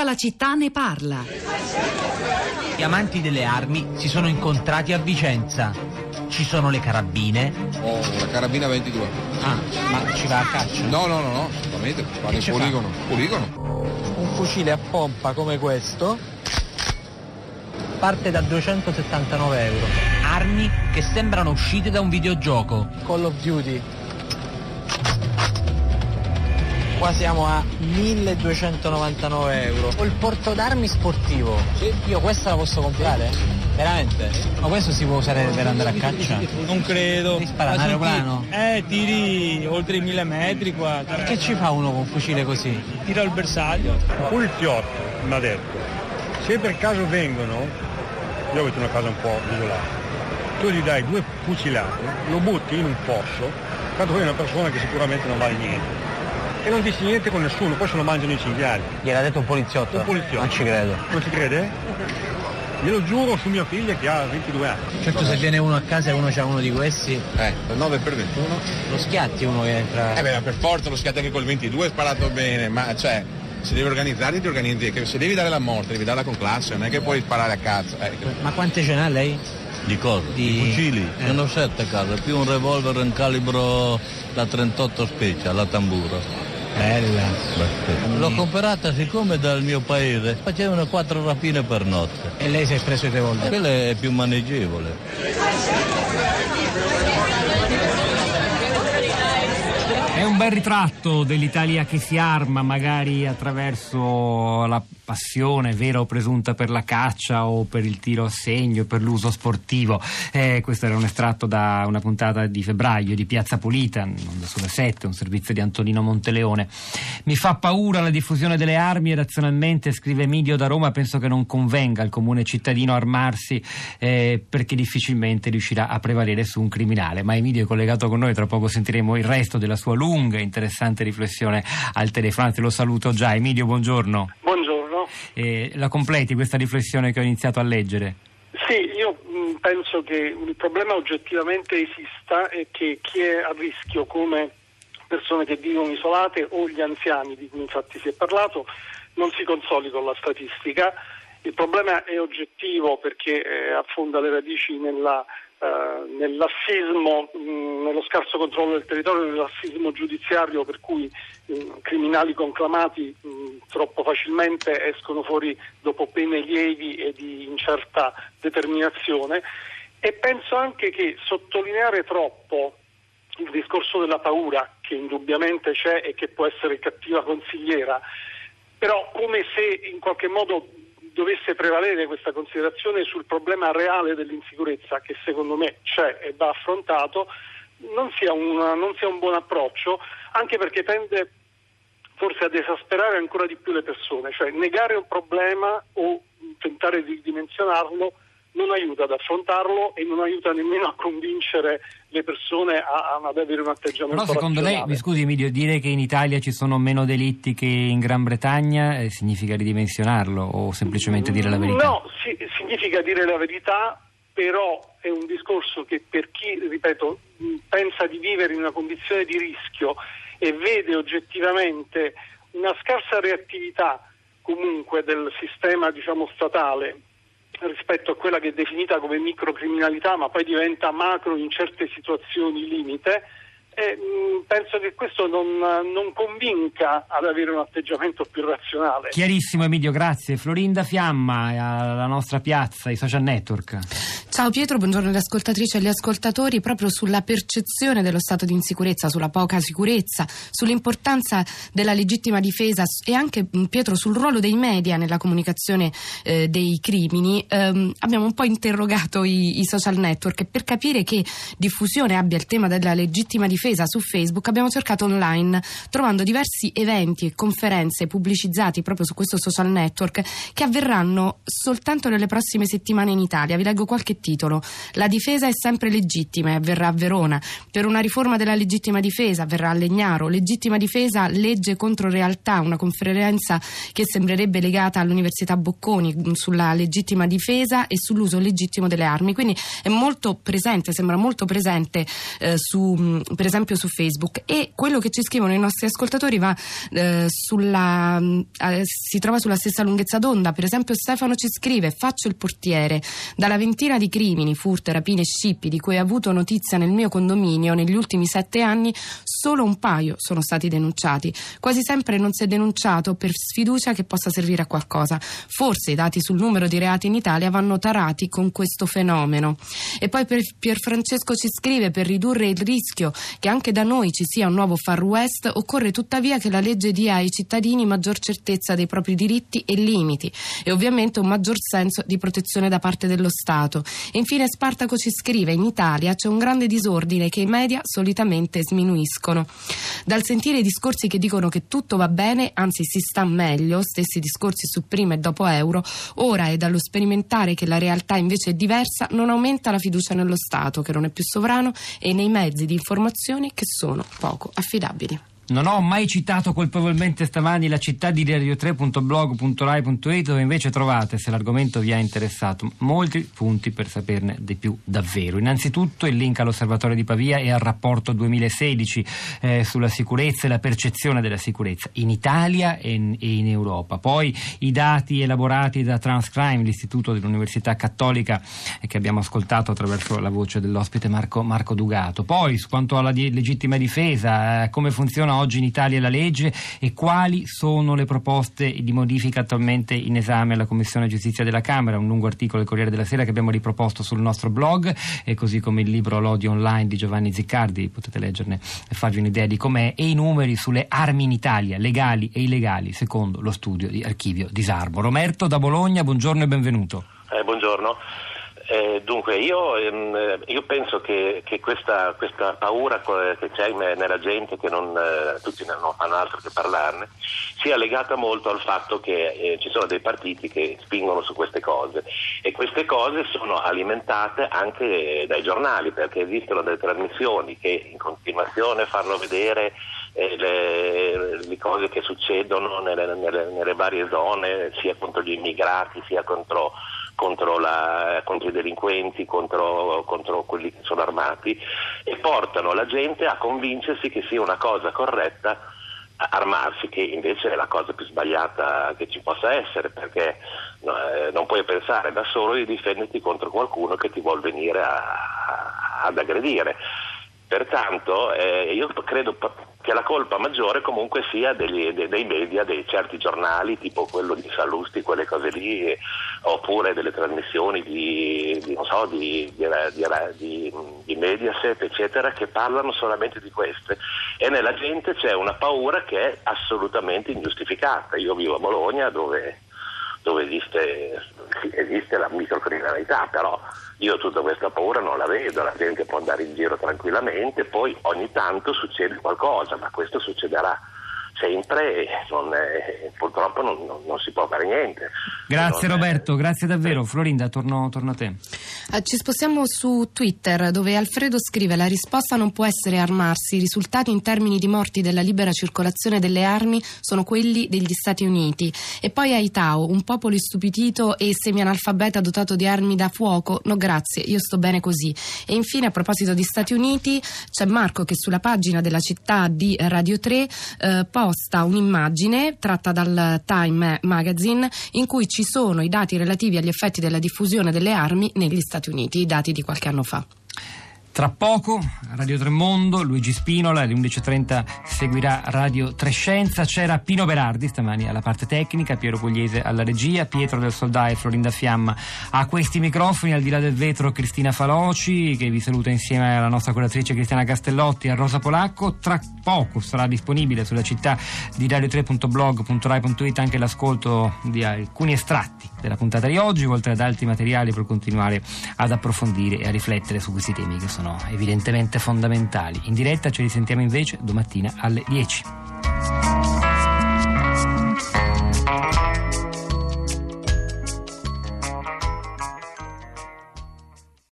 Tutta la città ne parla. Gli amanti delle armi si sono incontrati a Vicenza. Ci sono le carabine. Ho la carabina 22. Ah, ma ci va a caccia? No, no, no, no, assolutamente. Ci fa? poligono. Poligono. Un fucile a pompa come questo parte da 279 euro. Armi che sembrano uscite da un videogioco. Call of Duty. Qua siamo a 1299 euro. Ho il porto d'armi sportivo. Io questa la posso comprare? Veramente? Ma questo si può usare per andare a caccia? Non credo. Ti spara un aeroplano? Eh, tiri oltre i mille metri qua. Che ci fa uno con un fucile così? Tira il bersaglio. Il poliziotto mi ha detto, se per caso vengono, io in una casa un po' isolata, tu gli dai due fucilate, lo butti in un fosso, tanto poi è una persona che sicuramente non vale niente. E non dici niente con nessuno, poi se lo mangiano i cinghiali. Gliel'ha detto un poliziotto? Un poliziotto. Non ci credo. Non ci crede? Glielo giuro su mia figlia che ha 22 anni. Certo se viene uno a casa e uno c'ha uno di questi, Eh, per 9 per 21. lo schiatti uno che entra. Eh beh, ma per forza lo schiatta anche col 22 è sparato bene, ma cioè, se devi organizzare, ti organizzi. Se devi dare la morte, devi darla con classe, non è che puoi sparare a cazzo. Eh, Ma quante ce n'ha lei? Di cosa? Di- Di, fucili? eh. Ne ho sette a casa, più un revolver in calibro da 38 specie alla tamburo. Bella. L'ho comprata siccome dal mio paese facevano quattro rapine per notte. E lei si è preso i revolver? Quella è più maneggevole. È un bel ritratto dell'Italia che si arma magari attraverso la passione vera o presunta per la caccia o per il tiro a segno, per l'uso sportivo. Eh, questo era un estratto da una puntata di febbraio di Piazza Pulita, Onda Sole 7, un servizio di Antonino Monteleone. Mi fa paura la diffusione delle armi e razionalmente, scrive Emidio da Roma, penso che non convenga al comune cittadino armarsi eh, perché difficilmente riuscirà a prevalere su un criminale. Ma Emidio è collegato con noi, tra poco sentiremo il resto della sua lunga e interessante riflessione al telefono. Anzi, lo saluto già. Emidio, buongiorno. Eh, la completi questa riflessione che ho iniziato a leggere? Sì, io mh, penso che il problema oggettivamente esista e che chi è a rischio come persone che vivono isolate o gli anziani di cui infatti si è parlato non si consoli con la statistica. Il problema è oggettivo perché eh, affonda le radici nella, eh, nel lassismo, mh, nello scarso controllo del territorio, nel lassismo giudiziario per cui mh, criminali conclamati troppo facilmente escono fuori dopo pene lievi e di incerta determinazione. E penso anche che sottolineare troppo il discorso della paura che indubbiamente c'è e che può essere cattiva consigliera, però come se in qualche modo dovesse prevalere questa considerazione sul problema reale dell'insicurezza che secondo me c'è e va affrontato, non sia, una- non sia un buon approccio, anche perché tende forse ad esasperare ancora di più le persone, cioè negare un problema o tentare di dimensionarlo non aiuta ad affrontarlo e non aiuta nemmeno a convincere le persone a- a- ad avere un atteggiamento Però secondo lei, mi scusi Emidio, dire che in Italia ci sono meno delitti che in Gran Bretagna eh, significa ridimensionarlo o semplicemente dire la verità? No, si- significa dire la verità, però è un discorso che per chi, ripeto, pensa di vivere in una condizione di rischio e vede oggettivamente una scarsa reattività comunque del sistema diciamo, statale rispetto a quella che è definita come microcriminalità, ma poi diventa macro in certe situazioni limite, e, mh, penso che questo non, non convinca ad avere un atteggiamento più razionale. Chiarissimo Emidio, grazie. Florinda Fiamma, eh, alla nostra piazza, i social network. Ciao Pietro, buongiorno alle ascoltatrici e agli ascoltatori. Proprio sulla percezione dello stato di insicurezza, sulla poca sicurezza, sull'importanza della legittima difesa e anche mh, Pietro sul ruolo dei media nella comunicazione eh, dei crimini, ehm, abbiamo un po' interrogato i, i social network per capire che diffusione abbia il tema della legittima difesa su Facebook abbiamo cercato online trovando diversi eventi e conferenze pubblicizzati proprio su questo social network che avverranno soltanto nelle prossime settimane in Italia. Vi leggo qualche titolo. La difesa è sempre legittima e avverrà a Verona. Per una riforma della legittima difesa avverrà a Legnaro. Legittima difesa, legge contro realtà, una conferenza che sembrerebbe legata all'Università Bocconi sulla legittima difesa e sull'uso legittimo delle armi. Quindi è molto presente, sembra molto presente eh, su, per esempio su Facebook. E quello che ci scrivono i nostri ascoltatori va, eh, sulla, eh, si trova sulla stessa lunghezza d'onda. Per esempio Stefano ci scrive: Faccio il portiere. Dalla ventina di crimini, furti, rapine e scippi di cui ho avuto notizia nel mio condominio negli ultimi sette anni, solo un paio sono stati denunciati. Quasi sempre non si è denunciato per sfiducia che possa servire a qualcosa. Forse i dati sul numero di reati in Italia vanno tarati con questo fenomeno. E poi Pierfrancesco ci scrive: Per ridurre il rischio che anche da noi ci sia un nuovo Far West, occorre tuttavia che la legge dia ai cittadini maggior certezza dei propri diritti e limiti e ovviamente un maggior senso di protezione da parte dello Stato. E infine Spartaco ci scrive: In Italia c'è un grande disordine che i media solitamente sminuiscono. Dal sentire i discorsi che dicono che tutto va bene, anzi si sta meglio, stessi discorsi su prima e dopo euro, ora è dallo sperimentare che la realtà invece è diversa, non aumenta la fiducia nello Stato, che non è più sovrano, e nei mezzi di informazione che sono poco affidabili. Non ho mai citato colpevolmente stamani la città di radio3.blog.rai.it dove invece trovate, se l'argomento vi ha interessato, molti punti per saperne di più davvero. Innanzitutto il link all'Osservatorio di Pavia e al rapporto 2016 eh, sulla sicurezza e la percezione della sicurezza in Italia e in, e in, Europa. Poi i dati elaborati da Transcrime, l'istituto dell'Università Cattolica eh, che abbiamo ascoltato attraverso la voce dell'ospite Marco, Marco Dugato. Poi quanto alla di, legittima difesa, eh, come funziona oggi in Italia la legge e quali sono le proposte di modifica attualmente in esame alla Commissione Giustizia della Camera, un lungo articolo del Corriere della Sera che abbiamo riproposto sul nostro blog e così come il libro L'odio online di Giovanni Ziccardi, potete leggerne e farvi un'idea di com'è, e i numeri sulle armi in Italia, legali e illegali, secondo lo studio di Archivio Disarmo. Romerto da Bologna, buongiorno e benvenuno. Eh, buongiorno. Eh, dunque, io, ehm, io penso che, che questa, questa, paura che c'è nella gente, che non, eh, tutti non fanno altro che parlarne, sia legata molto al fatto che eh, ci sono dei partiti che spingono su queste cose. E queste cose sono alimentate anche dai giornali perché esistono delle trasmissioni che in continuazione fanno vedere eh, le, le, cose che succedono nelle, nelle, nelle varie zone, sia contro gli immigrati sia contro contro, la, contro i delinquenti, contro, contro, quelli che sono armati e portano la gente a convincersi che sia una cosa corretta armarsi, che invece è la cosa più sbagliata che ci possa essere, perché eh, non puoi pensare da solo di difenderti contro qualcuno che ti vuole venire a, a, ad aggredire. Pertanto eh, io credo che la colpa maggiore comunque sia degli, dei, dei, media, dei certi giornali, tipo quello di Sallusti, quelle cose lì, eh, oppure delle trasmissioni di, di, so, di, di, Mediaset, eccetera, che parlano solamente di queste. E nella gente c'è una paura che è assolutamente ingiustificata. Io vivo a Bologna dove, dove esiste, esiste la microcriminalità, però io tutta questa paura non la vedo, la gente può andare in giro tranquillamente, poi ogni tanto succede qualcosa, ma questo succederà sempre e non è, purtroppo non, non, non, si può fare niente. Grazie non Roberto, è... grazie davvero. Florinda, torno, torno a te. Eh, ci spostiamo su Twitter dove Alfredo scrive la risposta non può essere armarsi, i risultati in termini di morti della libera circolazione delle armi sono quelli degli Stati Uniti. E poi Aitao, un popolo istupidito e semi-analfabeta dotato di armi da fuoco, no grazie, io sto bene così. E infine a proposito di Stati Uniti c'è Marco che sulla pagina della città di Radio 3 eh, posta un'immagine tratta dal Time Magazine in cui ci sono i dati relativi agli effetti della diffusione delle armi negli Stati Uniti, i dati di qualche anno fa. Tra poco Radio Tremondo, Luigi Spinola, alle 11.30 seguirà Radio Trescenza. C'era Pino Berardi stamani alla parte tecnica, Piero Pugliese alla regia, Pietro del Soldai e Florinda Fiamma a questi microfoni, al di là del vetro Cristina Faloci che vi saluta insieme alla nostra curatrice Cristiana Castellotti e a Rosa Polacco. Tra poco sarà disponibile sulla città di radio3.blog.rai.it anche l'ascolto di alcuni estratti della puntata di oggi, oltre ad altri materiali per continuare ad approfondire e a riflettere su questi temi che sono sono evidentemente fondamentali. In diretta ci risentiamo invece domattina alle 10.